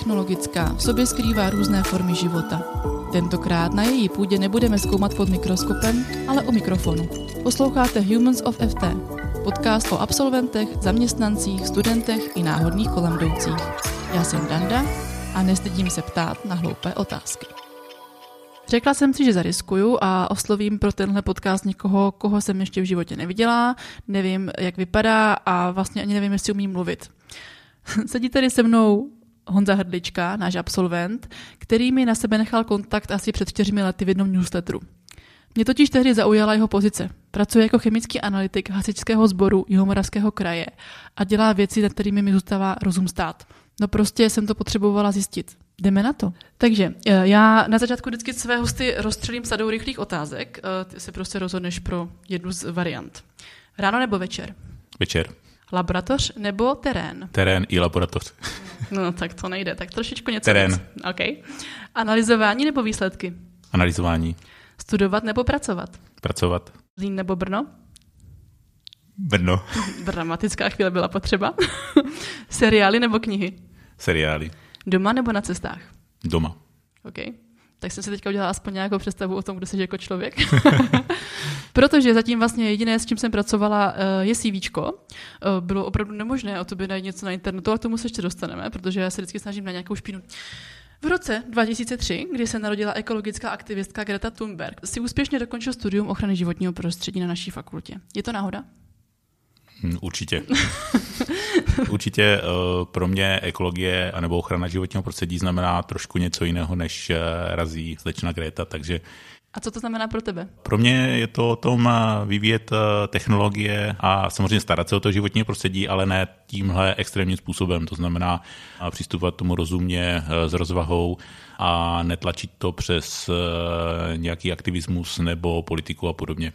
technologická v sobě skrývá různé formy života. Tentokrát na její půdě nebudeme zkoumat pod mikroskopem, ale u mikrofonu. Posloucháte Humans of FT, podcast o absolventech, zaměstnancích, studentech i náhodných kolem jdoucích. Já jsem Danda a nestydím se ptát na hloupé otázky. Řekla jsem si, že zariskuju a oslovím pro tenhle podcast někoho, koho jsem ještě v životě neviděla, nevím, jak vypadá a vlastně ani nevím, jestli umím mluvit. Sedí tady se mnou Honza Hrdlička, náš absolvent, který mi na sebe nechal kontakt asi před čtyřmi lety v jednom newsletteru. Mě totiž tehdy zaujala jeho pozice. Pracuje jako chemický analytik hasičského sboru Jihomoravského kraje a dělá věci, nad kterými mi zůstává rozum stát. No prostě jsem to potřebovala zjistit. Jdeme na to. Takže eh, já na začátku vždycky své hosty rozstřelím sadou rychlých otázek. Eh, ty se prostě rozhodneš pro jednu z variant. Ráno nebo večer? Večer. Laboratoř nebo terén? Terén i laboratoř. No tak to nejde, tak trošičku něco Terén. víc. Okay. Analyzování nebo výsledky? Analyzování. Studovat nebo pracovat? Pracovat. Zlín nebo Brno? Brno. Dramatická chvíle byla potřeba. Seriály nebo knihy? Seriály. Doma nebo na cestách? Doma. OK. Tak jsem si teďka udělala aspoň nějakou představu o tom, kdo jsi jako člověk. Protože zatím vlastně jediné, s čím jsem pracovala, eh, je CV. Bylo opravdu nemožné o tobě najít něco na internetu, ale k tomu se ještě dostaneme, protože já se vždycky snažím na nějakou špínu. V roce 2003, kdy se narodila ekologická aktivistka Greta Thunberg, si úspěšně dokončil studium ochrany životního prostředí na naší fakultě. Je to náhoda? Hm, Určitě. Určitě eh, pro mě ekologie anebo ochrana životního prostředí znamená trošku něco jiného, než eh, razí slečna Greta, takže A co to znamená pro tebe? pro mě je to o tom eh, vyvíjet eh, technologie a samozřejmě starat se o to životní prostředí, ale ne tímhle extrémním způsobem. To znamená eh, přistupovat tomu rozumně, s rozvahou a netlačit to přes nějaký aktivismus nebo politiku a podobně.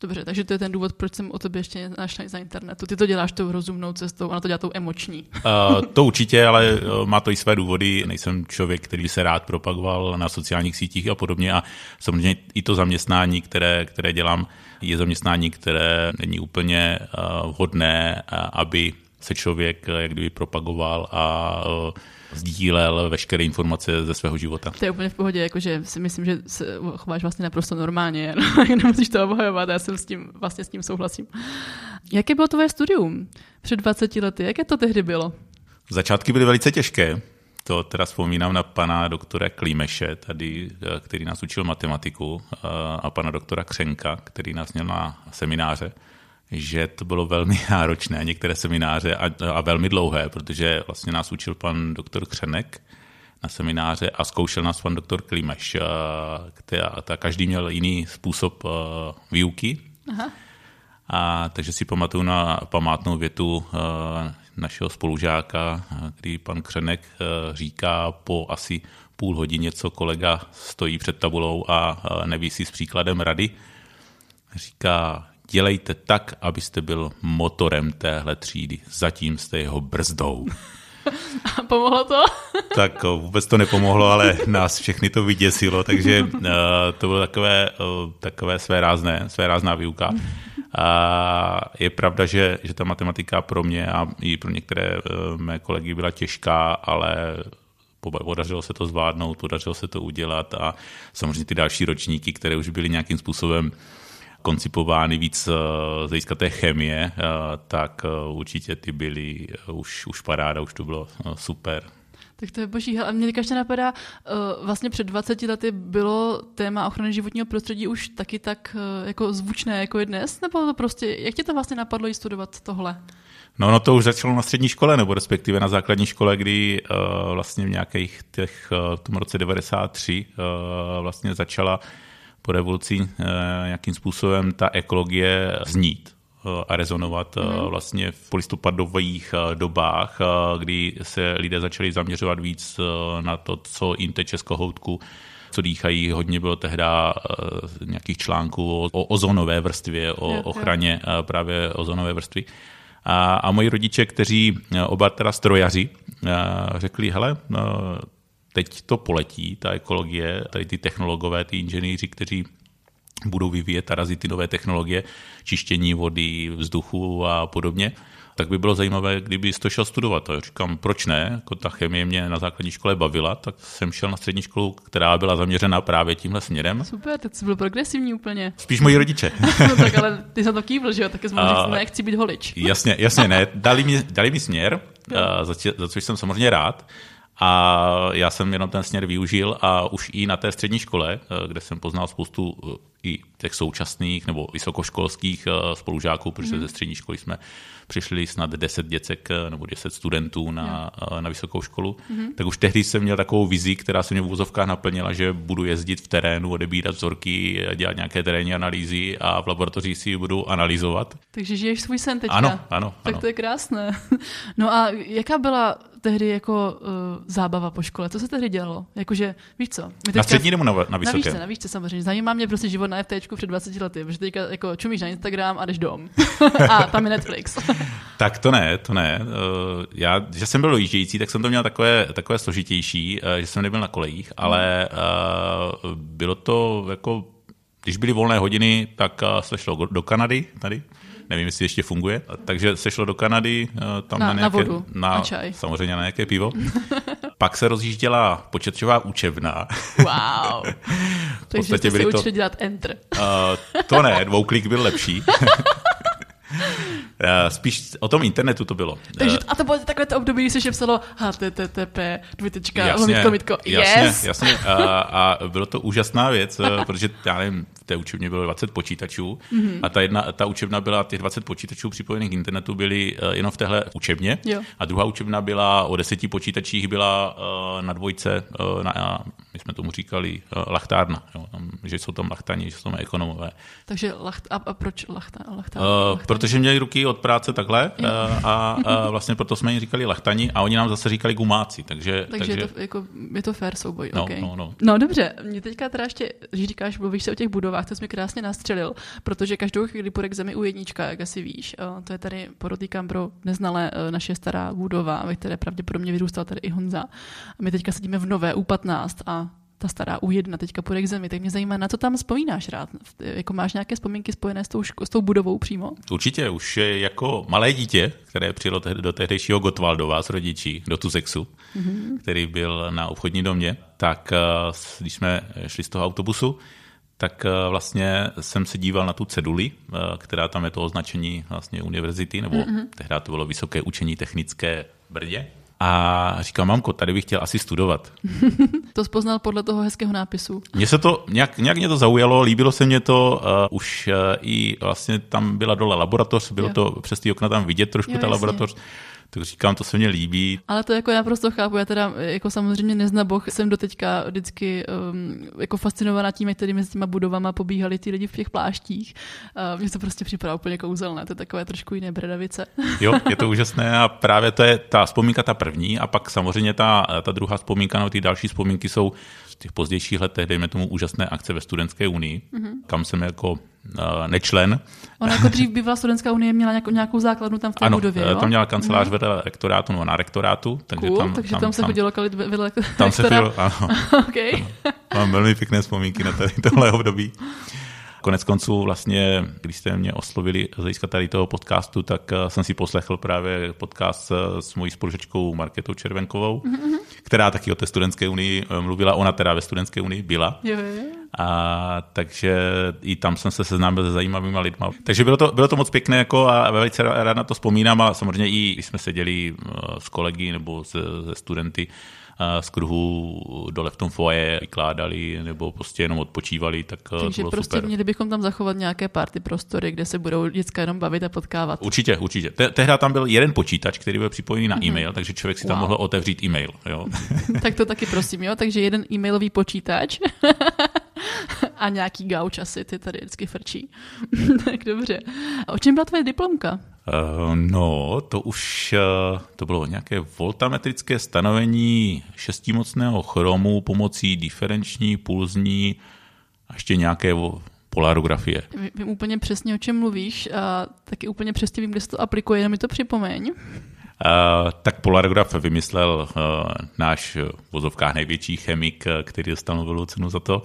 Dobře, takže to je ten důvod, proč jsem o tobě ještě našla na internetu. Ty to děláš tou rozumnou cestou, ona to dělá tou emoční. Uh, to určitě, ale eh, má to i své důvody. Nejsem člověk, který se rád propagoval na sociálních sítích a podobně. A samozřejmě i to zaměstnání, které, které dělám, je zaměstnání, které není úplně uh, vhodné, aby se člověk jak kdyby propagoval a uh, sdílel veškeré informace ze svého života. To je úplně v pohodě, jakože si myslím, že se chováš vlastně naprosto normálně, no, nemusíš to obhajovat, já jsem s tím, vlastně s tím souhlasím. Jaké bylo tvoje studium před 20 lety? Jaké to tehdy bylo? Začátky byly velice těžké. To teda vzpomínám na pana doktora Klímeše, tady, eh, který nás učil matematiku, eh, a pana doktora Křenka, který nás měl na semináře, že to bylo velmi náročné, některé semináře a, a velmi dlouhé, protože vlastně nás učil pan doktor Křenek na semináře a zkoušel nás pan doktor Klímeš. eh, která- ta- Každý měl jiný způsob eh, výuky, Aha. a, takže si pamatuju na památnou větu eh, našeho spolužáka, který pan Křenek eh, říká po asi půl hodině, co kolega stojí před tabulou a neví si s příkladem rady. Říká, dělejte tak, abyste byl motorem téhle třídy, zatím jste jeho brzdou. A pomohlo to? Tak eh, vůbec to nepomohlo, ale nás všechny to vyděsilo, takže uh, to bylo takové, uh, takové své rázné, své rázná výuka. A je pravda, že, že ta matematika pro mě a i pro některé uh, mé kolegy byla těžká, ale po- podařilo se to zvládnout, podařilo se to udělat a samozřejmě ty další ročníky, které už byly nějakým způsobem koncipovány víc eh, z hlediska té chemie, eh, tak eh, určitě ty byly už, už paráda, už to bylo super. Tak to je boží. A mě ještě napadá, uh, vlastně před 20 lety bylo téma ochrany životního prostředí už taky tak uh, jako zvučné, jako je dnes? Nebo to prostě, jak tě to vlastně napadlo i studovat tohle? No, no to už začalo na střední škole, nebo respektive na základní škole, kdy uh, vlastně v nějakých těch, uh, v tom roce 93 uh, vlastně začala po revoluci uh, nějakým způsobem ta ekologie znít uh, a rezonovat uh, vlastně v polistopadových dobách, kdy se lidé začali zaměřovat víc na to, co jim teče z kohoutku, co dýchají. Hodně bylo tehdy uh, nějakých článků o, ozonové vrstvě, o ochraně právě ozonové vrstvy. A, a moji rodiče, kteří eh, oba teda strojaři, eh, řekli, hele, eh, teď to poletí, ta ekologie, tady ty technologové, ty inženýři, kteří budou vyvíjet a razit ty nové technologie, čištění vody, vzduchu a podobně tak by bylo zajímavé, kdyby to šel studovat. A říkám, proč ne? Jako ta chemie mě na základní škole bavila, tak jsem šel na střední školu, která byla zaměřena právě tímhle směrem. Super, tak jsi byl progresivní úplně. Spíš moji rodiče. no tak ale ty jsi to kývl, že jo? Tak jsi mohl říct, nechci být holič. jasně, jasně ne. Dali mi, dali mi směr, za, za což jsem samozřejmě rád. A já jsem jenom ten směr využil a už i na té střední škole, kde jsem poznal spoustu i těch současných nebo vysokoškolských spolužáků, protože mm. ze střední školy jsme přišli snad 10 děcek eh, nebo 10 studentů na, yeah. na vysokou školu, mm-hmm. tak už tehdy jsem měl takovou vizi, která se mě v úzovkách naplnila, že budu jezdit v terénu, odebírat vzorky, dělat nějaké terénní analýzy a v laboratoři si budu analyzovat. Takže žiješ svůj sen teďka. Ano, ano. Tak ano. to je krásné. No a jaká byla tehdy jako uh, zábava po škole? Co se tehdy dělalo? Jakože, víš co? My teďka, na střední nebo na, na vysoké? Na výšce, na výšce samozřejmě. Zajímá mě prostě život na FT před 20 lety, protože teďka jako čumíš na Instagram a jdeš dom. a tam je Netflix. tak to ne, to ne. Eh, já, že jsem byl dojíždějící, tak jsem to měl takové, takové složitější, eh, že jsem nebyl na kolejích, ale uh, bylo to jako, když byly volné hodiny, tak se šlo do Kanady tady, nevím, jestli ještě funguje. Takže se šlo do Kanady, tam na, na, nějaké, na vodu, na, na čaj. samozřejmě na nějaké pivo. Pak se rozjížděla počítačová učebna. Wow. Takže jste se učili dělat enter. Uh, to ne, dvouklik byl lepší. Eh, spíš o tom internetu to bylo. Takže, a to bylo takové to období, kdy se psalo HTTP, dvojtečka, jasně, lomitko, jasně, yes. Jasně, a, a bylo to úžasná věc, eh, protože já nevím, v té učebně bylo 20 počítačů mm-hmm. a ta, jedna, ta učebna byla, těch 20 počítačů připojených k internetu byly jenom v téhle učebně jo. a druhá učebna byla o deseti počítačích, byla na dvojce, na, my jsme tomu říkali lachtárna, jo, tam, že jsou tam lachtani, že jsou tam ekonomové. Takže lacht, a, a proč lachtárna? Lachtár, uh, protože měli ruky od práce takhle uh, a, a vlastně proto jsme jim říkali lachtani a oni nám zase říkali gumáci. Takže, takže, takže... Je, to, jako, je to fair souboj. No, okay. no, no. no dobře, mě teďka teda ještě, když říkáš, mluvíš se o těch budovách, to jsi mi krásně nastřelil, protože každou chvíli půjde k zemi u jednička, jak asi víš. Uh, to je tady, podotýkám pro neznalé, naše stará budova, ve které pravděpodobně vyrůstal tady i Honza. A my teďka sedíme v nové U15 a ta stará U1 teďka půjde k zemi, tak mě zajímá, na co tam vzpomínáš rád? Jako máš nějaké vzpomínky spojené s tou, s tou budovou přímo? Určitě, už jako malé dítě, které přijelo do tehdejšího Gotwaldova s rodičí, do Tuzexu, mm-hmm. který byl na obchodní domě, tak eh, když jsme šli z toho autobusu, tak eh, vlastně jsem se díval na tu ceduli, eh, která tam je to označení vlastně univerzity, nebo mm-hmm. tehdy to bylo Vysoké učení technické v Brně. A říkám, mamko, tady bych chtěl asi studovat. to spoznal podle toho hezkého nápisu. Mně se to, nějak, nějak mě to zaujalo, líbilo se mě to, uh, už uh, i vlastně tam byla dole laboratoř, bylo jo. to přes ty okna tam vidět trošku jo, ta jasně. laboratoř tak říkám, to se mně líbí. Ale to jako já prostě chápu, já teda jako samozřejmě neznaboch, jsem doteďka vždycky um, jako fascinovaná tím, jak tady mezi těma budovama pobíhali ty lidi v těch pláštích. Uh, mně to prostě připadá úplně kouzelné, to je takové trošku jiné bredavice. jo, je to úžasné a právě to je ta vzpomínka ta první a pak samozřejmě ta, ta druhá vzpomínka, no ty další vzpomínky jsou těch pozdějších letech, dejme tomu úžasné akce ve Studentské unii, mm-hmm. kam jsem jako nečlen. Ona jako dřív bývala Studentská unie, měla nějakou, nějakou základnu tam v té ano, budově, jo? tam měla kancelář mm. vedle rektorátu, nebo na rektorátu. Takže cool, tam, takže tam, tam se chodilo kalit vedle Tam se chodilo, ano. okay. Mám velmi pěkné vzpomínky na tady tohle období. Konec konců vlastně, když jste mě oslovili z hlediska tady toho podcastu, tak eh, jsem si poslechl právě podcast eh, s mojí spolužečkou Marketou Červenkovou, mm-hmm. Která taky o té studentské unii eh, mluvila. Ona teda ve studentské unii byla. Jo, jo. A takže i tam jsem se seznámil se zajímavými lidmi. Takže bylo to, bylo to moc pěkné jako a velice rád na to vzpomínám a samozřejmě i když jsme seděli s kolegy nebo se, se studenty, z kruhu dole v tom foje vykládali nebo prostě jenom odpočívali, tak eh, Takže to bylo prostě super. měli bychom tam zachovat nějaké party prostory, kde se budou děcka jenom bavit a potkávat. Určitě, určitě. Te- tehdy tam byl jeden počítač, který byl připojený na mm-hmm. e-mail, takže člověk si wow. tam mohl otevřít e-mail. Jo? tak to taky prosím, jo? Takže jeden e-mailový počítač a nějaký gauč asi, ty tady vždycky frčí. tak dobře. A o čem byla tvoje diplomka? Uh, no, to už uh, to bylo nějaké voltametrické stanovení šestimocného chromu pomocí diferenční, pulzní a ještě nějaké polarografie. Vím úplně přesně, o čem mluvíš a taky úplně přesně vím, kde se to aplikuje, jenom mi to připomeň. Uh, tak polarograf vymyslel uh, náš v vozovkách největší chemik, který dostal Nobelovu cenu za to,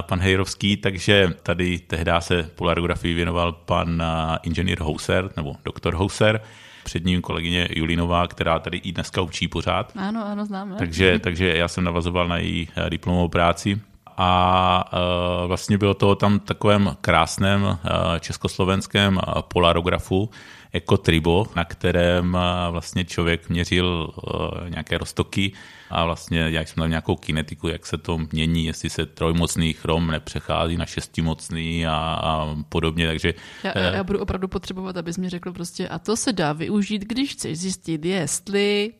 pan Hejrovský, takže tady tehdy se polarografii věnoval pan inženýr Houser, nebo doktor Houser, před ním kolegyně Julinová, která tady i dneska učí pořád. Ano, ano, známe. Takže, takže já jsem navazoval na její diplomovou práci a uh, vlastně bylo to tam takovém krásném uh, československém polarografu, jako tribo, na kterém vlastně člověk měřil nějaké roztoky a vlastně jak jsme tam nějakou kinetiku, jak se to mění, jestli se trojmocný chrom nepřechází na šestimocný a, a podobně, takže... Já, já, já budu opravdu potřebovat, abys mi řekl prostě, a to se dá využít, když chceš zjistit, jestli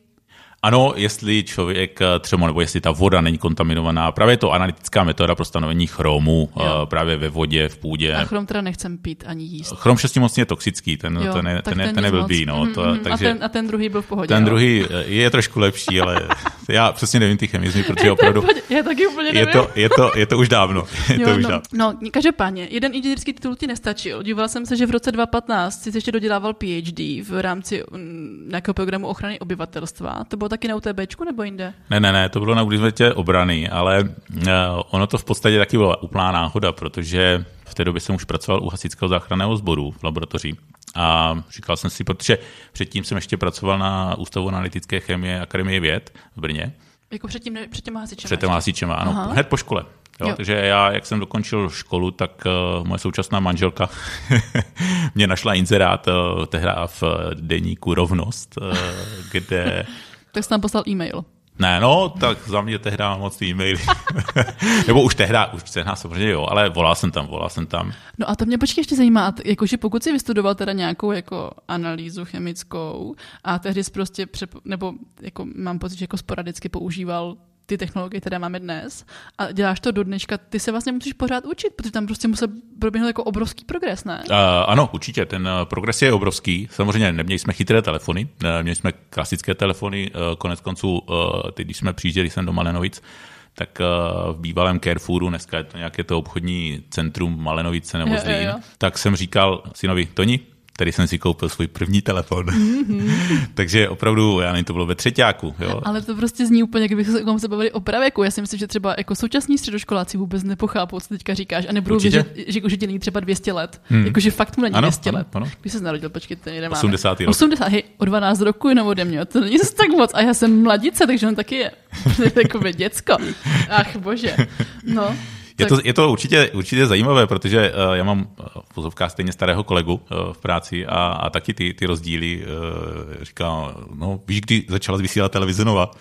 ano, jestli člověk eh, třeba, nebo jestli ta voda není kontaminovaná, právě je to analytická metoda pro stanovení chromu jo. Eh, právě ve vodě, v půdě. A chrom teda nechcem pít ani jíst. Chrom šestimocně je toxický, ten, jo, ten, ten, ten, ten, ten nebyl blbý. No, to, mm, takže, a, ten, a ten druhý byl v pohodě. Ten jo. druhý eh, je trošku lepší, ale já přesně nevím ty chemizmy, protože opravdu... já taky úplně nevím. Je to, je to, je to už dávno. Je jo, to už no, dávno. no, každopádně, jeden inženýrský titul ti nestačil. Dívala jsem se, že v roce 2015 jsi ještě dodělával PhD v rámci mm, nějakého programu ochrany obyvatelstva. To bylo taky na UTBčku nebo jinde? Ne, ne, ne, to bylo na univerzitě obrany, ale uh, ono to v podstatě taky byla úplná náhoda, protože v té době jsem už pracoval u hasičského záchranného sboru v laboratoři. A říkal jsem si, protože předtím jsem ještě pracoval na Ústavu analytické chemie Akademie věd v Brně. Jako před, tím, před těma hasičema? Před těma hasičema, ano. Aha. Hned po škole. Jo, jo. Takže já, jak jsem dokončil školu, tak uh, moje současná manželka mě našla inzerát uh, tehda v deníku Rovnost, uh, kde... tak jsi tam poslal e-mail. Ne, no, tak za mě tehdy moc e-maily. Nebo už tehdy, už tehdy samozřejmě jo, ale volal jsem tam, volal jsem tam. No a to mě počkej ještě zajímá, jakože pokud si vystudoval teda nějakou jako analýzu chemickou a tehdy jsi prostě, přep, nebo jako mám pocit, že jako sporadicky používal ty technologie, které máme dnes a děláš to do dneška, ty se vlastně musíš pořád učit, protože tam prostě musel proběhnout jako obrovský progres, ne? Uh, ano, určitě, ten eh, progres je obrovský. Samozřejmě neměli jsme chytré telefony, eh, měli jsme klasické telefony, konec konců, teď, když jsme přijížděli sem do Malenovic, tak v bývalém Carrefouru, dneska je to nějaké to obchodní centrum Malenovice nebo Zlín, tak jsem říkal synovi, Toni, který jsem si koupil svůj první telefon. Mm-hmm. Takže opravdu, já nevím, to bylo ve třetíku. Jo. Ale to prostě zní úplně, kdybychom se bavili o pravěku. Já si myslím, že třeba jako současní středoškoláci vůbec nepochápou, co teďka říkáš a nebudou vědět, že, že, že, že není třeba 200 let. Hmm. Jakože fakt mu není ano, 200 ano, let. Ano. Když se narodil, počkej, ten jeden 80. Rok. 80, hej, o 12 roku jenom ode mě. To není zase tak moc. A já jsem mladice, takže on taky je. Takové děcko. Ach bože. No. Je to, je to určitě, určitě zajímavé, protože uh, já mám eh, v pozovkách stejně starého kolegu uh, v práci a, a taky ty, ty rozdíly uh, říká, no víš, kdy začala vysílat televize Nova?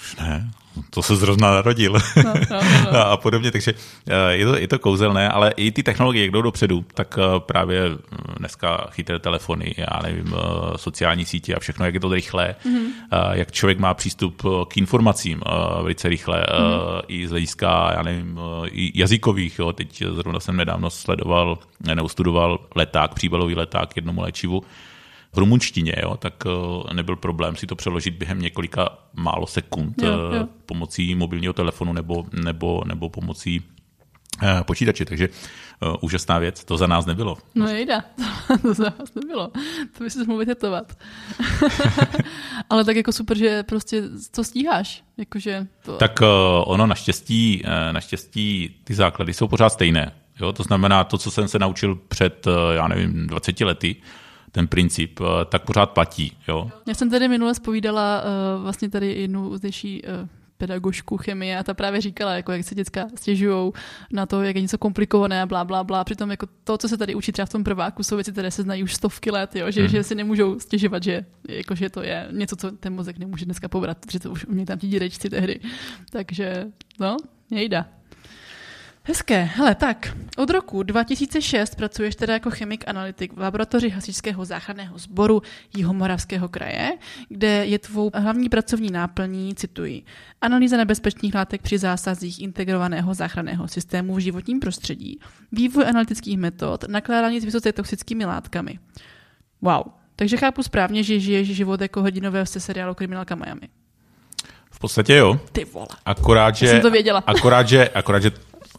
Už ne, to se zrovna narodil no, no, no. a podobně, takže eh, je to, je to kouzelné, ale i ty technologie, jak jdou dopředu, tak eh, právě eh, dneska chytré telefony, já nevím, sociální sítě a všechno, jak je to rychlé, mm-hmm. jak člověk má přístup k informacím velice rychle, mm-hmm. i z hlediska, já nevím, i jazykových, jo. teď zrovna jsem nedávno sledoval nebo studoval leták, příbalový leták jednomu léčivu, rumunštině, jo, tak eh, nebyl problém si to přeložit během několika málo sekund jo, eh, jo. pomocí mobilního telefonu nebo, nebo, nebo pomocí eh, počítače, takže uh, úžasná věc, to za nás nebylo. No jde, to za nás nebylo, to by si mohl vytetovat. Ale tak jako super, že prostě to stíháš. Jakože to... Tak uh, ono naštěstí, uh, naštěstí ty základy jsou pořád stejné. Jo? To znamená, to, co jsem se naučil před, uh, já nevím, 20 lety, ten princip, eh, tak pořád platí. Jo? Já jsem tady minule spovídala uh, vlastně tady jednu zdejší uh, pedagožku chemie a ta právě říkala, jako jak se děcka stěžují na to, jak je něco komplikované a blá, blá, blá. Přitom jako to, co se tady učí třeba v tom prváku, jsou věci, které se znají už stovky let, jo? Že, hmm. že si nemůžou stěžovat, že, jako, že to je něco, co ten mozek nemůže dneska pobrat, protože to už umějí tam ti dědečci tehdy. Takže, no, nejda. Hezké. Hele, tak, od roku 2006 pracuješ teda jako chemik analytik v laboratoři Hasičského záchranného sboru Jihomoravského kraje, kde je tvou hlavní pracovní náplní, cituji, analýza nebezpečných látek při zásazích integrovaného záchranného systému v životním prostředí, vývoj analytických metod, nakládání s vysoce toxickými látkami. Wow. Takže chápu správně, že žiješ život jako hodinové se seriálu Kriminálka Miami. V podstatě jo. Ty vole. Akorát, že, jsem to věděla. akorát, že, akorát, že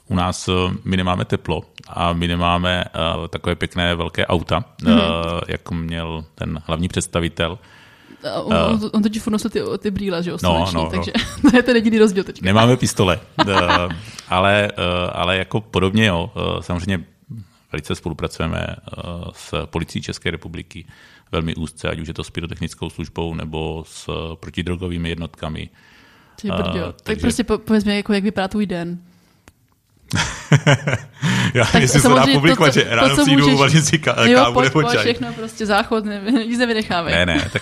u nás eh, my nemáme teplo a my nemáme uh, takové pěkné velké auta, mm-hmm. uh, jako měl ten hlavní představitel. On, on, on totiž nosil ty, ty brýle, že jo, No, no, no. takže to je ten jediný rozdíl teďka. Nemáme pistole, ale, ale jako podobně, jo, samozřejmě velice spolupracujeme s policií České republiky velmi úzce, ať už je to s pyrotechnickou službou nebo s protidrogovými jednotkami. Ty brďo. A, tak takže- prostě po, pověz mi, jako, jak vypadá tvůj den. Já Tak jestli se dá to, publikovat, že ráno přijdu, můžeš- uvařím si ka- Jo, kávu pojď, nebo pojď, čaj. všechno, prostě záchod, ne, nic nevynecháme. Ne, ne, tak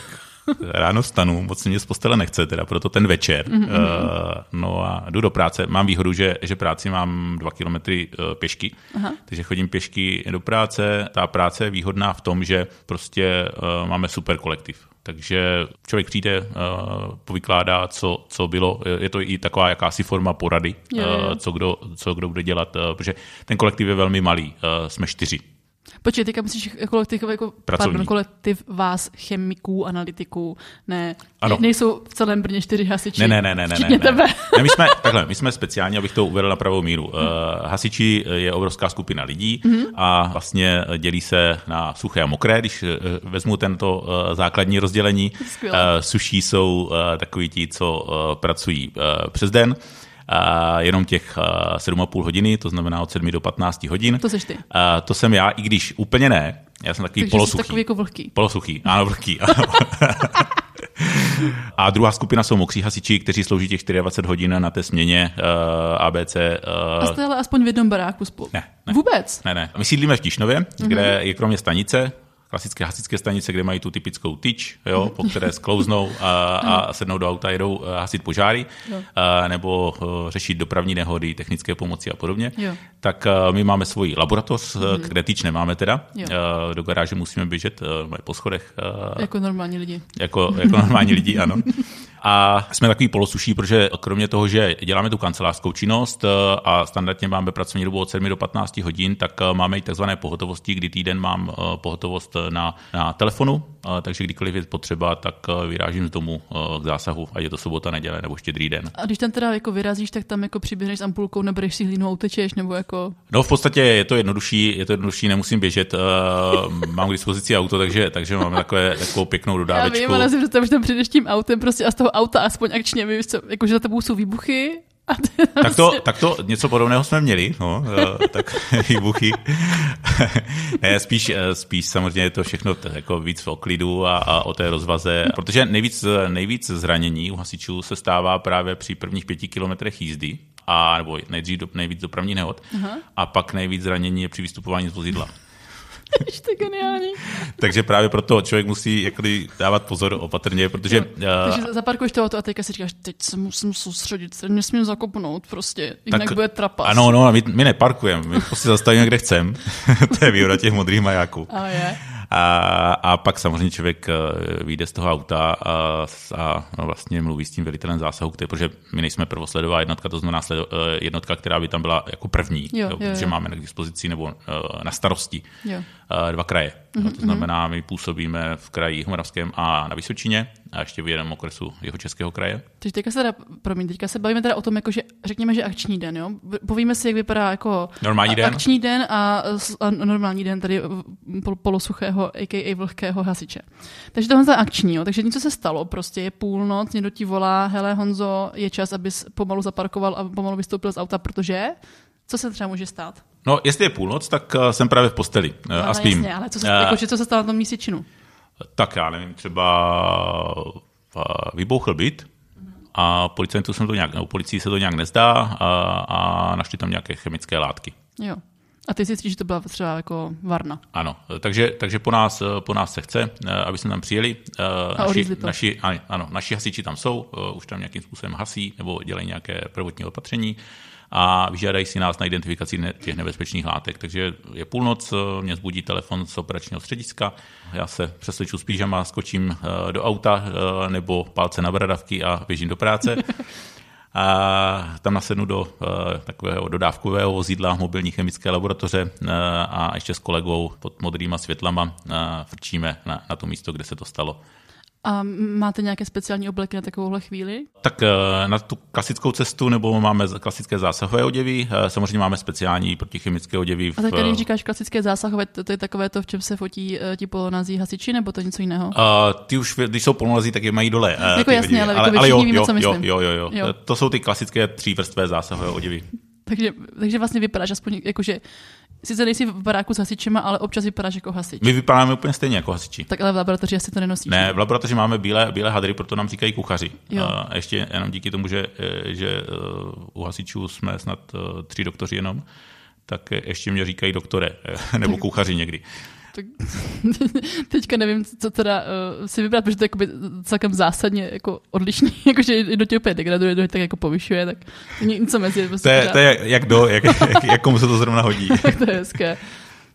ráno stanu, moc mě z postele nechce, teda proto ten večer. Mhm, Mm-hmm. Uh, no a jdu do práce. Mám výhodu, že, že práci mám dva kilometry uh, pěšky, Aha. takže chodím pěšky do práce. Ta práce je výhodná v tom, že prostě uh, máme super kolektiv. Takže člověk přijde, uh, povykládá, co, co bylo. Je to i taková jakási forma porady, jo. uh, co, kdo, co kdo bude dělat, uh, protože ten kolektiv je velmi malý. Jsme čtyři. Počkej, teďka myslíš kolektiv, jako, pardon, kolektiv vás, chemiků, analytiků, ne, Ano. ne nejsou v celém Brně čtyři hasiči. Ne, ne, ne, ne, ne, ne, tebe. ne. my jsme, takhle, my jsme speciálně, abych to uvedl na pravou míru. Uh, hasiči je obrovská skupina lidí Mhm. a vlastně dělí se na suché a mokré, když uh, vezmu tento uh, základní rozdělení. Uh, suší jsou uh, takoví ti, co uh, pracují uh, přes den, jenom těch uh, 7,5 hodiny, to znamená od 7 do 15 hodin. To seš ty. Uh, to jsem já, i když úplně ne. Já jsem takový Takže jsi polosuchý. takový jako vlhký. Polosuchý, ano, vlhký. Ano. A druhá skupina jsou mokří hasiči, kteří slouží těch 24 hodin na té směně uh, ABC. Uh, A jste ale aspoň v jednom baráku spolu. Ne, ne. Vůbec? ne, ne. My sídlíme v Tišnově, Mhm. kde je kromě stanice, klasické hasičské stanice, kde mají tu typickou tyč, jo, po které sklouznou a, a sednou do auta, jedou eh, hasit požáry, Jo. a, nebo eh, řešit dopravní nehody, technické pomoci a podobně. Jo. Tak eh, my máme svoji laboratoř, mm kde tyč nemáme teda. Jo. Eh, Do garáže musíme běžet eh, po schodech eh, Jako normální lidi. jako, jako normální lidi, ano. A jsme takový polosuší, protože kromě toho, že děláme tu kancelářskou činnost a standardně máme pracovní dobu od 7 do 15 hodin, tak máme i takzvané pohotovosti, kdy týden mám pohotovost na, na telefonu, takže kdykoliv je potřeba, tak eh, vyrážím z domu eh, k zásahu, ať je to sobota, neděle nebo štědrý den. A když tam teda jako vyrazíš, tak tam jako přiběhneš s ampulkou, nebereš si hlínu a utečeš, nebo jako... No v podstatě je to jednodušší, je to jednodušší, nemusím běžet, eh, mám k dispozici auto, takže, takže mám takové, takovou pěknou Já dodávečku. vím, ale si představ, že tam přijdeš tím autem prostě a z toho auta aspoň akčně, víš co, jako že za tebou jsou výbuchy Tak to, tak to něco podobného jsme měli, no, eh, tak výbuchy. ne, spíš, eh, spíš samozřejmě je to všechno jako víc v oklidu a, a o té rozvaze, protože nejvíc, nejvíc zranění u hasičů se stává právě při prvních pěti kilometrech jízdy, a, nebo nejdřív do, nejvíc dopravní nehod, a pak nejvíc zranění je při vystupování z vozidla. Ježiš, to geniální. Takže právě proto člověk musí jakoby dávat pozor opatrně, protože eh, Takže zaparkuješ to auto a teďka si říkáš, teď se musím soustředit, se nesmím zakopnout prostě, jinak bude trapas. Ano, no, my, my neparkujeme, my prostě zastavíme, kde chceme. to je výhoda těch modrých majáků. A je. A, a pak samozřejmě člověk eh, vyjde z toho auta a, a vlastně mluví s tím velitelem zásahu, který, protože my nejsme prvosledová jednotka, to znamená sled, eh, jednotka, která by tam byla jako první, Jo, jo, protože jo. máme k dispozici nebo eh, na starosti Jo. dva kraje. Mhm, No, to znamená, my působíme v kraji Moravském a na Vysočině a ještě v jednom okresu jeho českého kraje. Takže teďka se teda, promiň, teďka se bavíme teda o tom, jako, že řekněme, že akční den, jo? Povíme si, jak vypadá jako Normální a- den? akční den a, a normální den tady pol, polosuchého, a.k.a. vlhkého hasiče. Takže tohle je akční, jo? takže něco se stalo, prostě je půlnoc, někdo ti volá, hele Honzo, je čas, abys pomalu zaparkoval a pomalu vystoupil z auta, protože co se třeba může stát? No, jestli je půlnoc, tak eh, jsem právě v posteli eh, a Ale spím. Jasně, ale co se, Eh, jako, že co se stalo na tom místě činu? Tak já nevím, třeba eh, vybouchl byt a policajtů jsem to nějak, nebo policii se to nějak nezdá a, a našli tam nějaké chemické látky. Jo. A ty si myslíš, že to byla třeba jako varna. Ano, takže, takže po, nás, po nás se chce, eh, aby jsme tam přijeli. Eh, Naši, naši, ano, naši hasiči tam jsou, eh, už tam nějakým způsobem hasí nebo dělají nějaké prvotní opatření a vyžádají si nás na identifikaci těch nebezpečných látek. Takže je půlnoc, mě zbudí telefon z operačního střediska, já se přesvědču s pížama, skočím eh, do auta eh, nebo palce na bradavky a běžím do práce. A tam nasednu do uh, takového dodávkového vozidla mobilní chemické laboratoře uh, a ještě s kolegou pod modrýma světlama uh, frčíme na, na to místo, kde se to stalo. A máte nějaké speciální obleky na takovouhle chvíli? Tak eh, na tu klasickou cestu nebo máme klasické zásahové oděvy, eh, samozřejmě máme speciální protichemické oděvy. V... A tak když říkáš klasické zásahové, to, to je takové to, v čem se fotí ti polonazí hasiči, nebo to něco jiného? Uh, ty už, když jsou polonazí, tak je mají dole. Uh, jako jasně, ale, ale, jako ale jo, víme, jo, co myslím. Jo, jo, jo, jo. To jsou ty klasické třívrstvé zásahové oděvy. takže, takže vlastně vypadáš aspoň jakože Sice nejsi v baráku s hasičema, ale občas vypadáš jako hasič. My vypadáme úplně stejně jako hasiči. Tak ale v laboratoři asi to nenosíš. Ne, v laboratoři máme bílé, bílé hadry, proto nám říkají kuchaři. Jo. A ještě jenom díky tomu, že, že eh, u hasičů jsme snad eh, tři doktoři jenom, tak ještě mě říkají doktore, nebo kuchaři někdy tak teďka nevím, co teda uh, si vybrat, protože to je jakoby celkem zásadně jako odlišný, jakože do tě úplně degraduje, do tak jako povyšuje, tak něco mezi. Prostě to, je, to je jak do, jak, jak, jak komu se to zrovna hodí. tak to je hezké.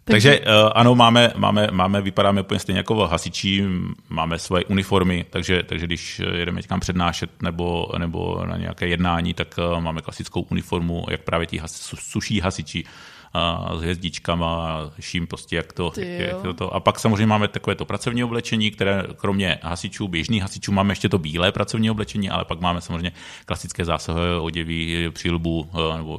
Takže, takže uh, ano, máme, máme, máme, vypadáme úplně stejně jako hasičí, máme svoje uniformy, takže, takže když jedeme někam přednášet nebo, nebo na nějaké jednání, tak uh, máme klasickou uniformu, jak právě ti has, suší hasiči a s hvězdičkama, ším prostě jak to, jak, jak to. A pak samozřejmě máme takové to pracovní oblečení, které kromě hasičů, běžných hasičů, máme ještě to bílé pracovní oblečení, ale pak máme samozřejmě klasické zásahové oděvy, přílbu, eh, nebo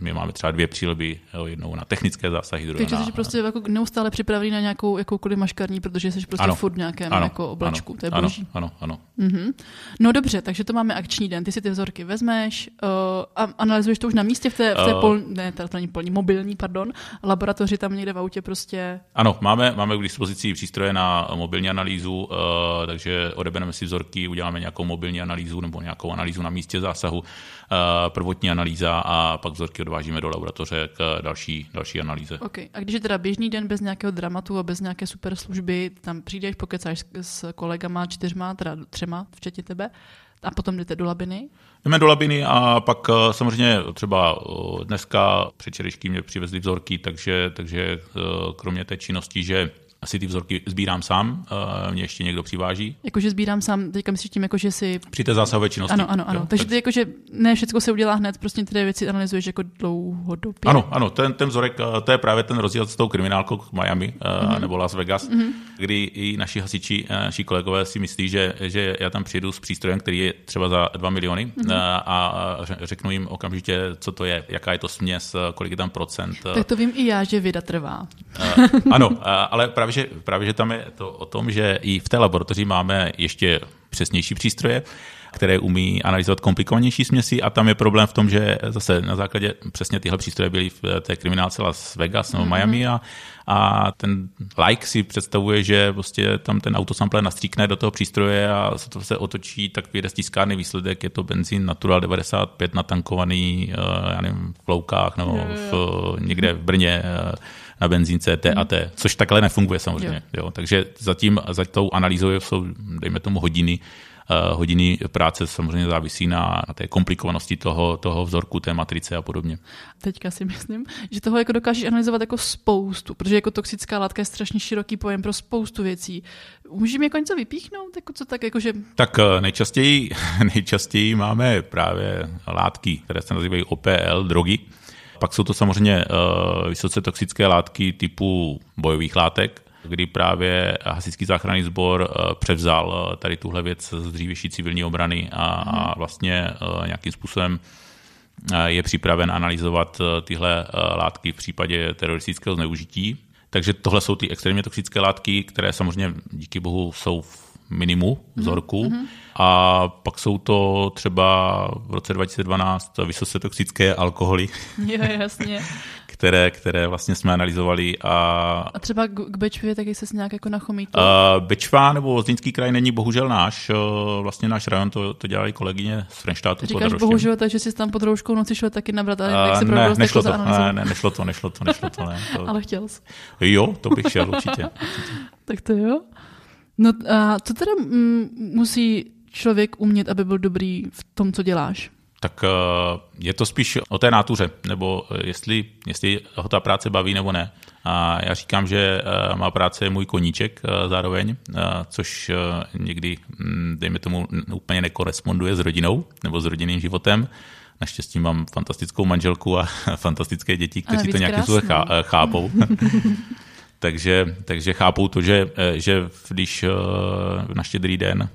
my máme třeba dvě přílby, jednou na technické zásahy, druhou Takže jsi prostě jako neustále připravený na nějakou jakoukoliv maškarní, protože jsi prostě ano, furt nějakém ano, jako oblečku. Ano, to je boží. Ano, ano. ano. Mm-hmm. No dobře, takže to máme akční den. Ty si ty vzorky vezmeš uh, a analyzuješ to už na místě v té, v té uh, pol, ne, to není polní, mobilní mobilní, pardon, laboratoři tam někde v autě prostě... Ano, máme, máme k dispozici přístroje na mobilní analýzu, uh, takže odebereme si vzorky, uděláme nějakou mobilní analýzu nebo nějakou analýzu na místě zásahu, uh, prvotní analýza a pak vzorky odvážíme do laboratoře k další, další analýze. Okay. A když je teda běžný den bez nějakého dramatu a bez nějaké super služby, tam přijdeš, pokecáš s kolegama čtyřma, teda třema, včetně tebe, a potom jdete do labiny? Jdeme do labiny a pak eh, samozřejmě třeba eh, dneska předčerejšky mě přivezli vzorky, takže, takže eh, kromě té činnosti, že asi ty vzorky sbírám sám, uh, mě ještě někdo přiváží. Jakože sbírám sám, teďka myslíš tím, jakože si... Při té zásahové činnosti. Ano, ano, ano. Jo, Takže tak... ty jakože ne všechno se udělá hned, prostě ty věci analyzuješ jako dlouhodobě. Ano, ano, ten, ten vzorek, eh, to je právě ten rozdíl s tou kriminálkou k Miami uh, mm-hmm. nebo Las Vegas, mm-hmm. kdy i naši hasiči, naši kolegové si myslí, že, že já tam přijedu s přístrojem, který je třeba za 2 miliony mm-hmm. a řeknu jim okamžitě, co to je, jaká je to směs, kolik je tam procent. Tak to vím i já, že vida trvá. Uh, ano, ale právě právě že, právě, že tam je to o tom, že i v té laboratoři máme ještě přesnější přístroje, které umí analyzovat komplikovanější směsi a tam je problém v tom, že zase na základě přesně tyhle přístroje byly v té kriminálce Las Vegas nebo mm-hmm. Miami a, a ten like si představuje, že prostě tam ten autosampler nastříkne do toho přístroje a se to se otočí, tak vyjde stiskárny výsledek, je to benzín Natural 95 natankovaný, eh, já nevím, v Loukách nebo v, někde v Brně eh, na benzínce T a T, což takhle nefunguje samozřejmě. Jo. Jo. Takže zatím za tou analýzou jsou, dejme tomu, hodiny, uh, hodiny práce samozřejmě závisí na, na té komplikovanosti toho, toho vzorku, té matrice a podobně. Teďka si myslím, že toho jako dokážeš analyzovat jako spoustu, protože jako toxická látka je strašně široký pojem pro spoustu věcí. Můžeme jako něco vypíchnout? Jako co tak, jako že... tak eh, nejčastěji, nejčastěji máme právě látky, které se nazývají OPL, drogy, pak jsou to samozřejmě uh, vysoce toxické látky typu bojových látek, kdy právě Hasičský záchranný sbor uh, převzal uh, tady tuhle věc z dřívější civilní obrany a, a mhm. vlastně nějakým způsobem je připraven analyzovat tyhle látky v případě teroristického zneužití. Takže tohle jsou ty extrémně toxické látky, které samozřejmě díky bohu jsou v minimu vzorku. Mm-hmm. A pak jsou to třeba v roce 2012 vysoce toxické alkoholy. Jo, jasně. které, které vlastně jsme analyzovali. A, a třeba k Bečvě taky se nějak jako nachomítl? Uh, Bečva nebo Zlínský kraj není bohužel náš. Uh, vlastně náš rajon to, to dělali kolegyně z Frenštátu. Říkáš bohužel, takže jsi tam pod rouškou noci šel taky nabrat, ale jak uh, ne, nešlo to, ne, ne, nešlo to, nešlo to, nešlo to. Ne, to... ale chtěl jsi. Jo, to bych šel určitě. určitě. tak to jo. No a co teda m, musí člověk umět, aby byl dobrý v tom, co děláš? Tak uh, je to spíš o té nátuře, nebo eh, jestli, jestli ho ta práce baví nebo ne. A já říkám, že uh, má práce je můj koníček zároveň, což někdy, hm, dejme tomu, úplně nekoresponduje s rodinou nebo s rodinným životem. Naštěstí mám fantastickou manželku a fantastické děti, kteří to nějakým způsobem chápou. takže, takže chápou to, že, že když na štědrý den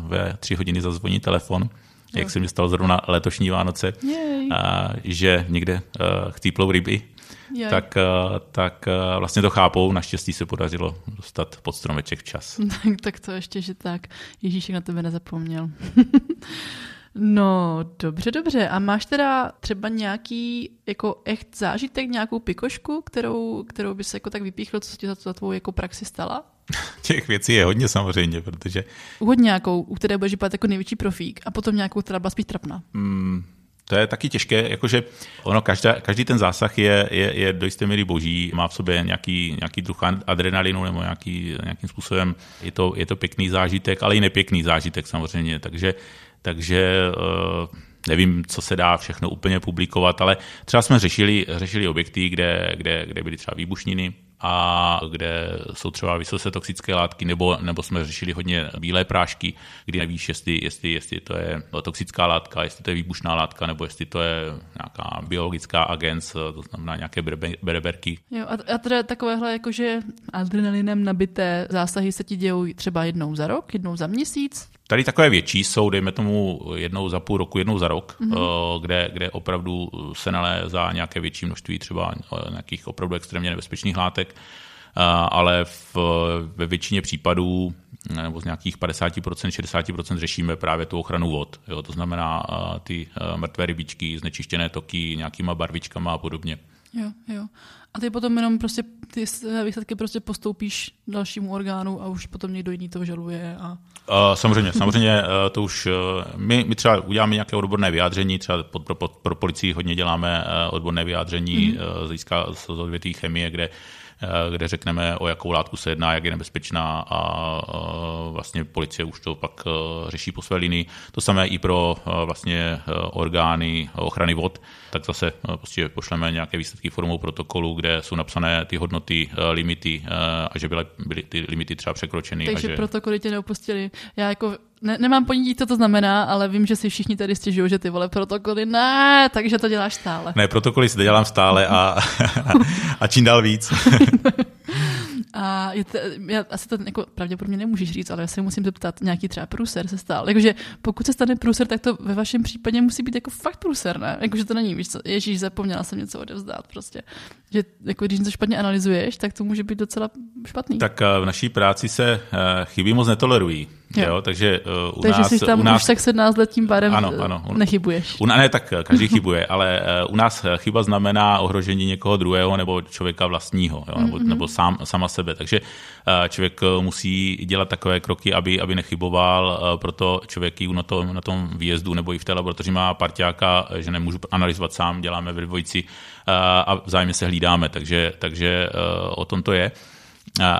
ve tři hodiny zazvoní telefon, jak se mi stalo zrovna letošní Vánoce, a, že někde chcíplou ryby, Jej. tak, tak vlastně to chápou. Naštěstí se podařilo dostat pod stromeček včas. tak to ještě, že tak. Ježíšek na tebe nezapomněl. No, dobře, dobře. A máš teda třeba nějaký jako echt zážitek, nějakou pikošku, kterou, kterou bys jako tak vypíchl, co se ti za, za tvou jako praxi stala? Těch věcí je hodně samozřejmě, protože... Hodně nějakou, u které budeš vypadat jako největší profík a potom nějakou, která byla spíš trapná. Mm, to je taky těžké, jakože ono, každá, každý ten zásah je, je, je do jisté míry boží, má v sobě nějaký, nějaký druh adrenalinu nebo nějaký, nějakým způsobem je to, je to pěkný zážitek, ale i nepěkný zážitek samozřejmě, takže takže eh, nevím, co se dá všechno úplně publikovat, ale třeba jsme řešili, řešili objekty, kde, kde, kde byly třeba výbušniny, a kde jsou třeba vysoce toxické látky, nebo, nebo jsme řešili hodně bílé prášky, kdy nevíš, jestli, jestli, jestli to je toxická látka, jestli to je výbušná látka, nebo jestli to je nějaká biologická agens, to znamená nějaké bereberky. Jo, a, teda takovéhle jakože adrenalinem nabité zásahy se ti dějou třeba jednou za rok, jednou za měsíc? Tady takové větší jsou, dejme tomu jednou za půl roku, jednou za rok, mm-hmm. kde, kde opravdu se nalézá nějaké větší množství třeba eh, nějakých opravdu extrémně nebezpečných látek, eh, ale v, ve většině případů nebo z nějakých 50%, 60% řešíme právě tu ochranu vod. Jo, to znamená ty mrtvé rybičky, znečištěné toky nějakýma barvičkama a podobně. Jo, jo. A ty potom jenom prostě ty výsledky prostě postoupíš dalšímu orgánu a už potom někdo jiný to žaluje. A... Uh, samozřejmě, samozřejmě uh, to už uh, my, my třeba uděláme nějaké odborné vyjádření, třeba pod, pro, pod, pro policii hodně děláme uh, odborné vyjádření mm-hmm. uh, z hlediska z odvětví chemie, kde Eh, kde řekneme, o jakou látku se jedná, jak je nebezpečná a vlastně policie už to pak eh, řeší po své linii. To samé i pro eh, vlastně orgány ochrany vod, tak zase prostě pošleme nějaké výsledky formou protokolu, kde jsou napsané ty hodnoty, limity a že byly, byly ty limity třeba překročeny. Takže že... protokoly tě neopustili. Já jako ne, nemám ponětí, co to znamená, ale vím, že si všichni tady stěžují, že ty vole protokoly ne, takže to děláš stále. Ne, protokoly si dělám stále a, a čím dál víc. A je to, já asi to jako pravděpodobně nemůžeš říct, ale já se musím zeptat, nějaký třeba průser se stal. Jakože pokud se stane průser, tak to ve vašem případě musí být jako fakt průser, ne? Jakože to není, víš co, ježíš, zapomněla jsem něco odevzdát prostě. Že jako když něco špatně analyzuješ, tak to může být docela špatný. Tak eh, v naší práci se uh, chybí moc netolerují. Jo. jo takže uh, u takže nás, jsi tam u nás, už tak 17 let tím pádem ano, ano, nechybuješ. U, ne, tak každý chybuje, ale uh, u nás chyba znamená ohrožení někoho druhého nebo člověka vlastního, jo, nebo, mm-hmm. nebo sám, sama sebe. Takže uh, člověk musí dělat takové kroky, aby, aby nechyboval, uh, proto člověk i na tom, na tom výjezdu nebo i v té laboratoři má parťáka, že nemůžu analyzovat sám, děláme ve dvojici uh, a vzájemně se hlídáme, takže, takže uh, o tom to je.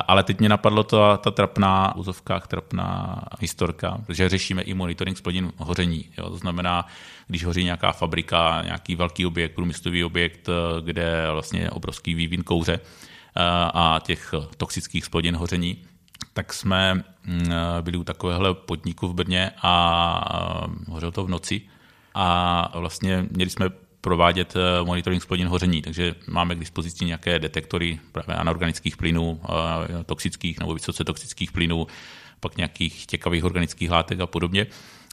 Ale teď mě napadlo to, ta trapná, úzovkách trapná historka, protože řešíme i monitoring splodin hoření. Jo. To znamená, když hoří nějaká fabrika, nějaký velký objekt, průmyslový objekt, kde vlastně je obrovský vývin kouře a těch toxických splodin hoření, tak jsme mm, byli u takovéhle podniku v Brně a hořelo to v noci. A vlastně měli jsme provádět eh, monitoring splodin hoření, takže máme k dispozici nějaké detektory právě anorganických plynů, eh, toxických nebo vysoce toxických plynů, pak nějakých těkavých organických látek a podobně.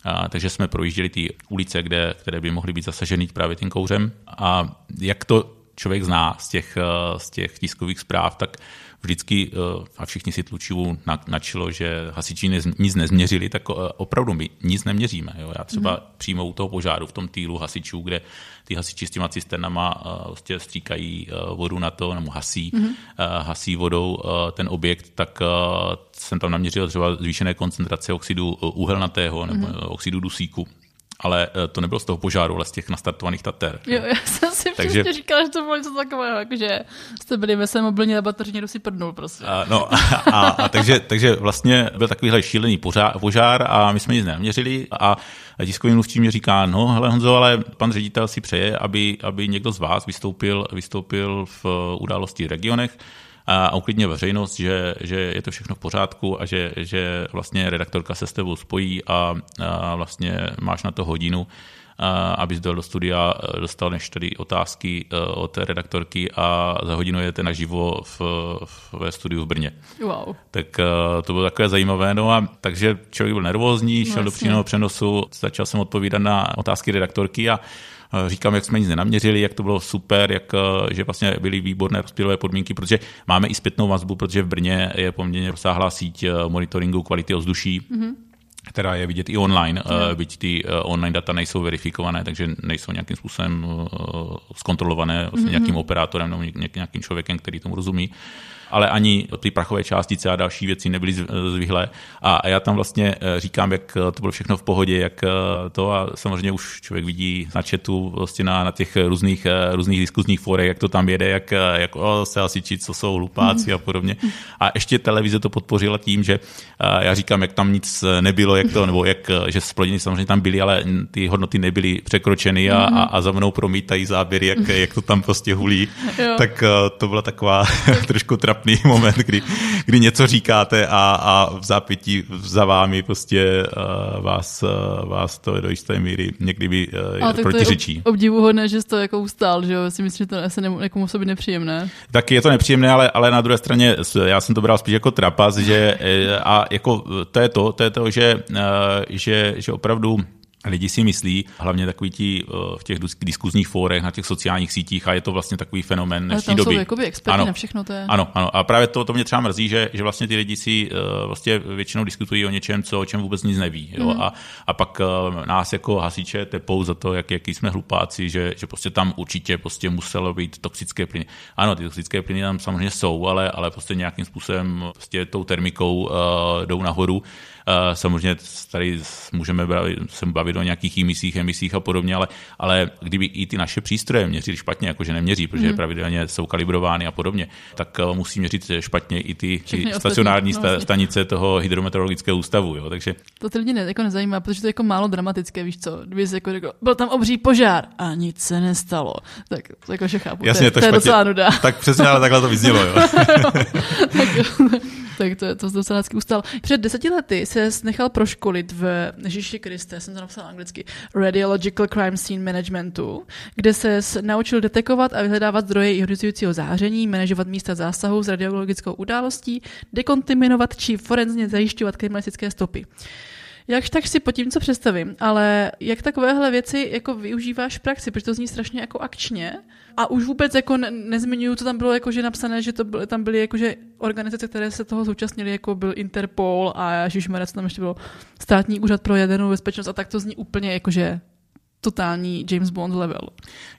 A, takže jsme projížděli ty ulice, kde, které by mohly být zasaženy právě tím kouřem. A jak to člověk zná z těch, eh, z těch tiskových zpráv, tak vždycky, eh, a všichni si tlučí načilo, že hasiči nic nezměřili, tak eh, opravdu my nic neměříme. Jo. Já třeba mm. přímo u toho požáru v tom týlu hasičů, kde ty hasiči s těma cisternama vlastně stříkají vodu na to, nebo hasí, mm. hasí vodou ten objekt, tak jsem tam naměřil třeba zvýšené koncentrace oxidu uhelnatého nebo mm. oxidu dusíku ale eh, to nebylo z toho požáru, ale z těch nastartovaných tater. Jo, já jsem si Takže... přesně říkala, že to bylo něco takového, jakože jste byli ve svém mobilní laboratoři, někdo si prdnul prostě. A, no, a, a takže, takže vlastně byl takovýhle šílený požár, požár a my jsme nic neměřili a tiskový mluvčí mě říká, no hele Honzo, ale pan ředitel si přeje, aby, aby někdo z vás vystoupil, vystoupil v události regionech, a uklidně veřejnost, že, že je to všechno v pořádku a že, že vlastně redaktorka se s tebou spojí a, a vlastně máš na to hodinu abys do studia, dostal než tady otázky od redaktorky a za hodinu jete naživo v, v, ve studiu v Brně. Wow. Tak to bylo takové zajímavé. No a takže člověk byl nervózní, šel no, do přímého přenosu, začal jsem odpovídat na otázky redaktorky a říkám, jak jsme nic nenaměřili, jak to bylo super, jak, že vlastně byly výborné rozpělové podmínky, protože máme i zpětnou vazbu, protože v Brně je poměrně rozsáhlá síť monitoringu kvality ovzduší. Mm-hmm která je vidět i online, mm. byť ty online data nejsou verifikované, takže nejsou nějakým způsobem zkontrolované vlastně mm-hmm. nějakým operátorem nebo nějakým člověkem, který tomu rozumí ale ani ty prachové částice a další věci nebyly zvyhlé. A já tam vlastně eh, říkám, jak to bylo všechno v pohodě, jak eh, to a samozřejmě už člověk vidí na chatu, vlastně na, na těch různých, eh, různých diskuzních fórech, jak to tam jede, jak, jak o, se asi co jsou hlupáci a podobně. A ještě televize to podpořila tím, že já říkám, jak tam nic nebylo, jak to, nebo jak, že splodiny samozřejmě tam byly, ale ty hodnoty nebyly překročeny a, a, a za mnou promítají záběry, jak, jak to tam prostě hulí. Jo. Tak to byla taková trošku trap trapný moment, kdy, kdy něco říkáte a, a v zápětí za vámi prostě uh, vás, uh, vás to do jisté míry někdy by uh, protiřečí. To je obdivuhodné, že jste to jako ustál, že jo? Si myslím, že to asi ne, někomu sobě nepříjemné. Tak je to nepříjemné, ale, ale na druhé straně já jsem to bral spíš jako trapas, že a jako to je to, to je to, že, že, že opravdu lidi si myslí, hlavně takový ti eh, v těch diskuzních fórech, na těch sociálních sítích a je to vlastně takový fenomén dnešní doby. jsou jakoby experti ano, na všechno to je. Ano, ano. A právě to, to mě třeba mrzí, že, že vlastně ty lidi si uh, vlastně většinou diskutují o něčem, co, o čem vůbec nic neví. Jo? Mm. A, a pak uh, nás jako hasiče tepou za to, jak, jaký jsme hlupáci, že, že prostě tam určitě prostě muselo být toxické plyny. Ano, ty toxické plyny tam samozřejmě jsou, ale, ale prostě nějakým způsobem prostě tou termikou uh, jdou nahoru. Samozřejmě tady můžeme bavit, se bavit o nějakých emisích, emisích a podobně, ale, ale kdyby i ty naše přístroje měřily špatně, jakože neměří, protože mm. pravidelně jsou kalibrovány a podobně, tak eh, musí měřit špatně i ty, ty stacionární no, vlastně. stanice toho hydrometeorologického ústavu. Jo, takže... To ty lidi ne, jako nezajímá, protože to je jako málo dramatické, víš co? Kdyby jsi jako řekl, byl tam obří požár a nic se nestalo. Tak to jako že chápu, Jasně, to, je, to, je docela nuda. Tak přesně, ale takhle to vyznělo. Jo. tak, tak to, to docela hezky ustal. Před deseti lety se nechal proškolit v Ježíši Kriste, jsem to napsal anglicky, Radiological Crime Scene Managementu, kde se naučil detekovat a vyhledávat zdroje ionizujícího záření, manažovat místa zásahu s radiologickou událostí, dekontaminovat či forenzně zajišťovat kriminalistické stopy. Jakž tak si po tím, co představím, ale jak takovéhle věci jako využíváš v praxi, protože to zní strašně jako akčně a už vůbec jako ne, nezmiňuju, co tam bylo jako, že napsané, že to byly, tam byly jako, že organizace, které se toho zúčastnily, jako byl Interpol a Ježišmarja, co tam ještě bylo státní úřad pro jadernou bezpečnost a tak to zní úplně jako, že totální James Bond level.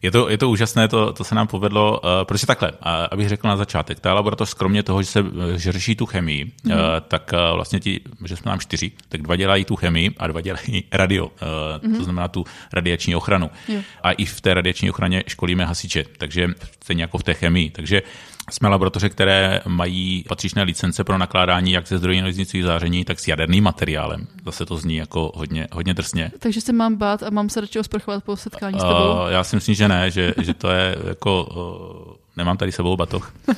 Je to, je to úžasné, to, to se nám povedlo, uh, protože takhle, uh, abych řekl na začátek, ta laboratoř kromě toho, že se že řeší tu chemii, mm-hmm. uh, tak uh, vlastně ti, že jsme nám čtyři, tak dva dělají tu chemii a dva dělají radio, uh, mm-hmm. to znamená tu radiační ochranu. Jo. A i v té radiační ochraně školíme hasiče, takže stejně jako v té chemii. Takže jsme laboratoře, které mají patřičné licence pro nakládání jak ze zdrojí ionizujících záření, tak s jaderným materiálem. Zase to zní jako hodně, hodně drsně. Takže se mám bát a mám se radši osprchovat po setkání s tebou? Uh, já si myslím, že ne, že, že to je jako uh, nemám tady sebou batoh. Uh,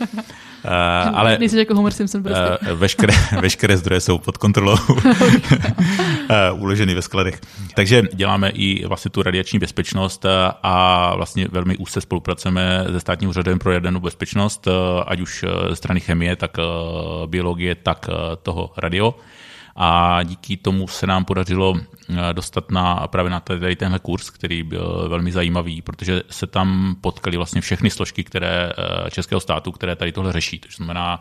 ale Nejsi jako Homer Simpson prostě. Uh, veškeré, veškeré zdroje jsou pod kontrolou. uh, uloženy ve skladech. Takže děláme i vlastně tu radiační bezpečnost a vlastně velmi úzce spolupracujeme se státním úřadem pro jadernou bezpečnost, ať už strany chemie, tak biologie, tak toho radio a díky tomu se nám podařilo eh, dostat na, právě na tady tenhle kurz, který byl velmi zajímavý, protože se tam potkali vlastně všechny složky které, eh, českého státu, které tady tohle řeší. To znamená,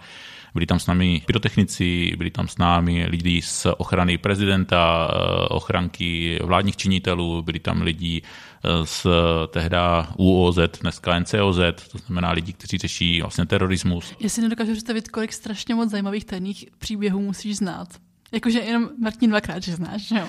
byli tam s námi pyrotechnici, byli tam s námi lidi z ochrany prezidenta, eh, ochranky vládních činitelů, byli tam lidi z tehda UOZ, dneska NCOZ, to znamená lidi, kteří řeší vlastně terorismus. Já si nedokážu představit, kolik strašně moc zajímavých tajných příběhů musíš znát. Jakože jenom Martin dvakrát, že znáš, že jo?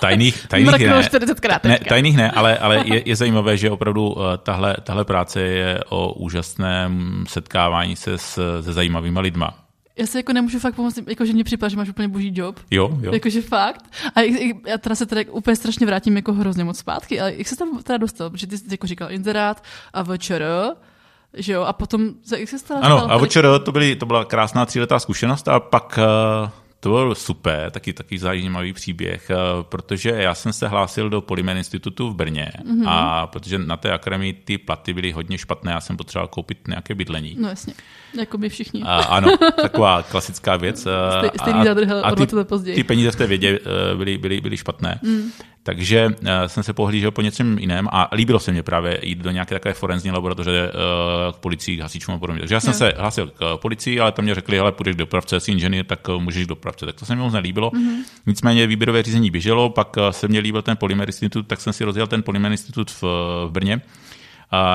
Tajných, tajných ne. 40krát ne, tajných ne, ale, ale je, je zajímavé, že opravdu eh, tahle, tahle práce je o úžasném setkávání se s, se zajímavými lidma. Já se jako nemůžu fakt pomoct, jakože mně připadá, že máš úplně boží job. Jo, jo. Jakože fakt. A já teda se teda úplně strašně vrátím jako hrozně moc zpátky, ale jak se tam teda dostal? Protože ty jsi jako říkal inzerát a večer, že jo, a potom, jak se stala? Ano, a večer to, byly, to byla krásná tříletá zkušenost a pak uh to byl super, taky, taky zajímavý příběh, protože já jsem se hlásil do Polymer institutu v Brně mm-hmm. a protože na té akademii ty platy byly hodně špatné, já jsem potřeboval koupit nějaké bydlení. No jasně, jako my všichni. A, ano, taková klasická věc. Stej, stejný zadrhel, a ty, později. ty peníze v té vědě byly, byly, byly špatné. Mm. Takže uh, jsem se pohlížel po něčem jiném a líbilo se mi právě jít do nějaké takové forenzní laboratoře uh, k policii, k hasičům a podobně. Takže já jsem yeah. se hlásil k policii, ale tam mě řekli, hele, půjdeš dopravce, jsi inženýr, tak uh, můžeš dopravce. Tak to se mi moc nelíbilo. Mm-hmm. Nicméně výběrové řízení běželo, pak se mě líbil ten Polymer institut, tak jsem si rozjel ten Polymer institut v, v Brně.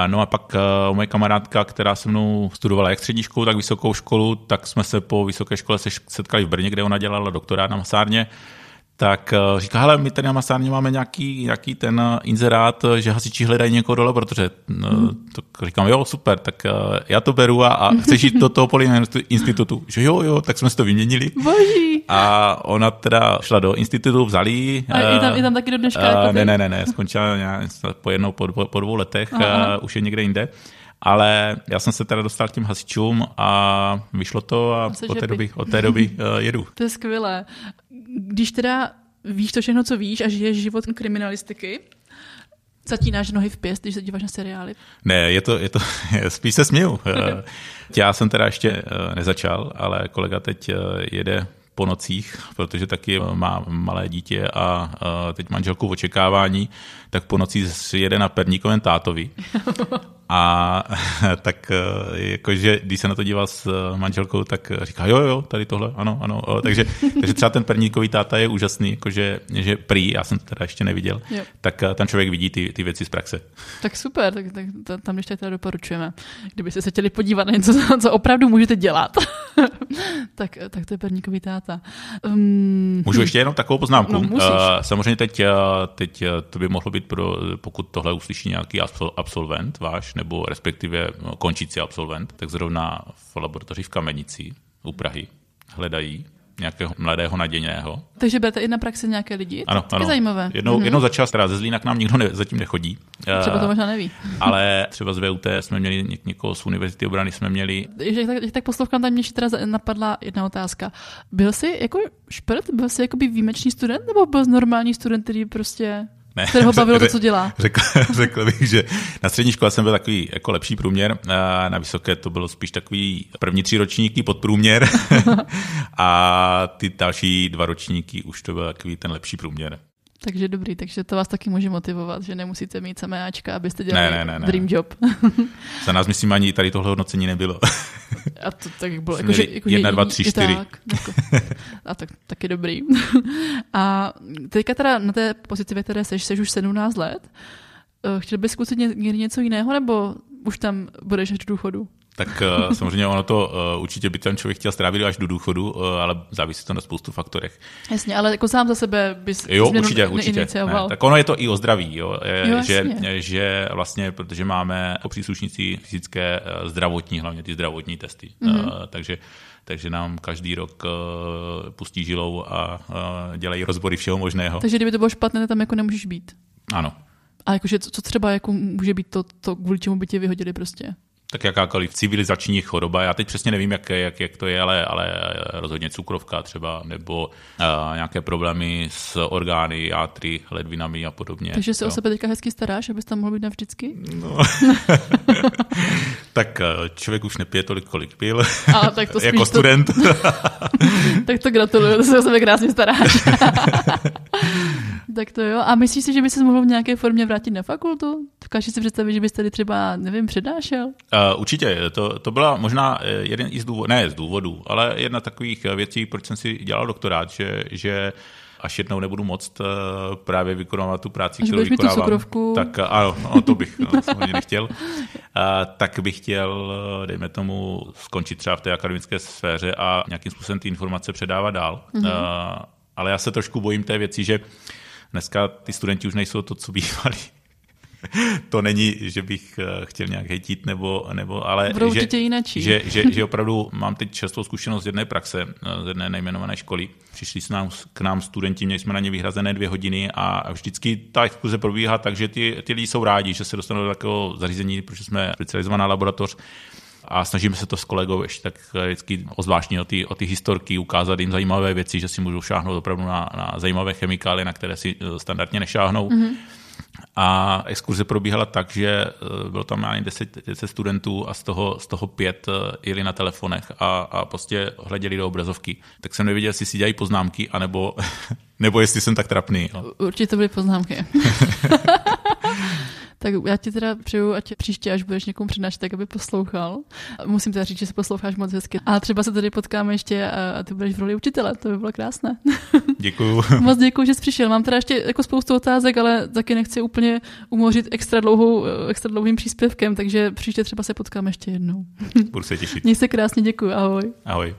No a pak moje kamarádka, která se mnou studovala jak střední školu, tak vysokou školu, tak jsme se po vysoké škole setkali v Brně, kde ona dělala doktorát na masárně tak eh, říká, hele, my tady na masárně máme nějaký, nějaký ten eh, inzerát, eh, že hasiči hledají někoho dole, protože mm. to říkám, jo, super, tak já to beru a, a chceš jít do toho Polina institutu. Že jo, jo, tak jsme si to vyměnili. Boží. A ona teda šla do institutu, vzali. A je tam, je tam taky do dneška? Jako ne, ne, ne, ne, skončila po jednou, po, po dvou letech, a už je někde jinde. Ale já jsem se teda dostal k těm hasičům a vyšlo to a od té, doby, od té doby jedu. To je skvělé. Když teda víš to všechno, co víš a žiješ život kriminalistiky, zatínáš nohy v pěst, když se díváš na seriály? Ne, je to, je to spíš se směju. Okay. Já jsem teda ještě eh, nezačal, ale kolega teď eh, jede po nocích, protože taky má malé dítě a teď manželku v očekávání, tak po nocích jede na perníkovém tátovi. A tak eh, jakože, když se na to díval s eh, manželkou, tak říká, jo, jo, tady tohle, ano, ano. Takže, takže třeba ten perníkový táta je úžasný, jakože, že prý, já jsem to teda ještě neviděl, jo. tak eh, ten člověk vidí ty, ty věci z praxe. Tak super, tak, tak tam ještě teda doporučujeme. Kdybyste se chtěli podívat na něco, co opravdu můžete dělat, tak, tak to je perníkový táta. Um, Můžu ještě jenom takovou poznámku? No, samozřejmě teď, teď to by mohlo být, pro, pokud tohle uslyší nějaký absolvent váš, nebo respektive no, končící absolvent, tak zrovna v laboratoři v Kamenici u Prahy hledají nějakého mladého nadějného. Takže berete i na praxi nějaké lidi? Ano, to je zajímavé. Jednou, mm-hmm. jednou za čas, teda ze Zlína k nám nikdo ne, zatím nechodí. Třeba to možná neví. Ale třeba z VUT jsme měli něk, někoho z Univerzity obrany, jsme měli. Že tak, tak poslouchám, tam mě teda napadla jedna otázka. Byl jsi jako šprt? Byl jsi jako výjimečný student? Nebo byl jsi normální student, který prostě ne, kterého bavilo to, co dělá. Řekl, řekl bych, že na střední škole jsem byl takový jako lepší průměr, na vysoké to bylo spíš takový první tři ročníky podprůměr a ty další dva ročníky už to byl takový ten lepší průměr. Takže dobrý, takže to vás taky může motivovat, že nemusíte mít samé Ačka, abyste dělali ne, ne, ne, ne. dream job. Za nás, myslím, ani tady tohle hodnocení nebylo. A to tak bylo, jako, že, jako, jedna, dva, tři, čtyři. Tak, jako, a tak, taky dobrý. A teďka teda na té pozici, ve které seš, seš už 17 let, eh, chtěl bys zkusit něco jiného, nebo už tam budeš až do důchodu? Tak uh, samozřejmě ono to uh, určitě by ten člověk chtěl strávit až do důchodu, uh, ale závisí to na spoustu faktorech. Jasně, ale jako sám za sebe bys Jo, určitě, určitě. Ne, tak ono je to i o zdraví, jo, jo že, že vlastně, protože máme jako příslušníci fyzické zdravotní, hlavně ty zdravotní testy, mm-hmm. takže takže nám každý rok uh, pustí žilou a uh, dělají rozbory všeho možného. Takže kdyby to bylo špatné, tam jako nemůžeš být. Ano. A jakože co třeba jako může být to, to, kvůli čemu by tě vyhodili prostě? Tak jakákoliv civilizační choroba. Já teď přesně nevím, jak, jak, jak to je, ale, ale rozhodně cukrovka třeba, nebo uh, nějaké problémy s orgány, játry, ledvinami a podobně. Takže se jo. o sebe teďka hezky staráš, abys tam mohl být navždycky? No. tak eh, člověk už nepije tolik, kolik pil. A, tak to jako student. To... tak to gratuluju, to se o sebe krásně staráš. tak to jo. A myslíš si, že by se mohl v nějaké formě vrátit na fakultu? Dokážeš si představit, že bys tady třeba, nevím, přednášel? Uh, určitě. To, to byla možná eh, jeden z důvodů, ne z důvodů, ale jedna takových eh, věcí, proč jsem si dělal doktorát, že, že až jednou nebudu moct právě vykonávat tu práci, až kterou vykonávám. Tu cukrovku. Tak ano, no, to bych no, samozřejmě nechtěl. Uh, tak bych chtěl, dejme tomu, skončit třeba v té akademické sféře a nějakým způsobem ty informace předávat dál. Mm-hmm. Uh, ale já se trošku bojím té věci, že dneska ty studenti už nejsou to, co bývali. to není, že bych eh, chtěl nějak hejtit, nebo, nebo ale Budou že, že, že, že, opravdu mám teď často zkušenost z jedné praxe, eh, z jedné nejmenované školy. Přišli jsme nám, k nám studenti, měli jsme na ně vyhrazené dvě hodiny a vždycky ta exkurze probíhá tak, že ty, ty lidi jsou rádi, že se dostanou do takového zařízení, protože jsme specializovaná laboratoř, a snažíme se to s kolegou ještě tak vždycky ozvláštně o ty, o ty historky, ukázat jim zajímavé věci, že si můžou šáhnout opravdu na, na zajímavé chemikálie, na které si standardně nešáhnou. Mm-hmm. A exkurze probíhala tak, že eh, bylo tam ani 10, 10 studentů a z toho, z toho pět eh, jeli na telefonech a, a prostě hleděli do obrazovky. Tak jsem nevěděl, jestli si dělají poznámky, anebo, nebo jestli jsem tak trapný. Určitě to byly poznámky. Tak já ti teda přeju, ať příště, až budeš někomu přednášet, tak aby poslouchal. Musím teda říct, že se posloucháš moc hezky. A třeba se tady potkáme ještě a ty budeš v roli učitele, to by bylo krásné. Děkuju. moc děkuji, že jsi přišel. Mám teda ještě jako spoustu otázek, ale taky nechci úplně umořit extra, dlouhou, extra dlouhým příspěvkem, takže příště třeba se potkáme ještě jednou. Budu se těšit. Měj se krásně, děkuji. Ahoj. Ahoj.